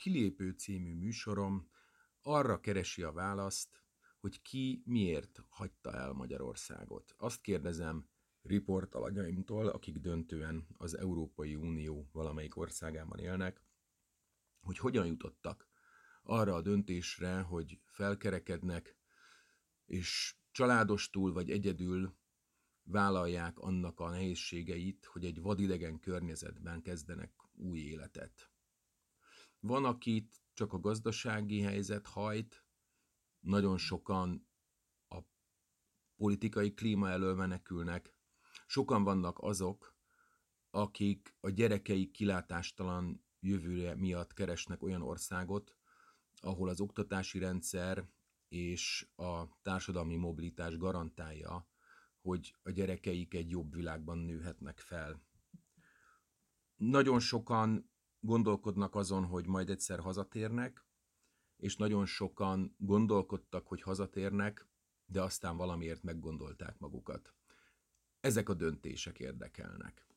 Kilépő című műsorom arra keresi a választ, hogy ki miért hagyta el Magyarországot. Azt kérdezem riportalanyaimtól, akik döntően az Európai Unió valamelyik országában élnek, hogy hogyan jutottak arra a döntésre, hogy felkerekednek, és családostul vagy egyedül vállalják annak a nehézségeit, hogy egy vadidegen környezetben kezdenek új életet. Van, akit csak a gazdasági helyzet hajt, nagyon sokan a politikai klíma elől menekülnek, sokan vannak azok, akik a gyerekeik kilátástalan jövője miatt keresnek olyan országot, ahol az oktatási rendszer és a társadalmi mobilitás garantálja, hogy a gyerekeik egy jobb világban nőhetnek fel. Nagyon sokan gondolkodnak azon, hogy majd egyszer hazatérnek, és nagyon sokan gondolkodtak, hogy hazatérnek, de aztán valamiért meggondolták magukat. Ezek a döntések érdekelnek.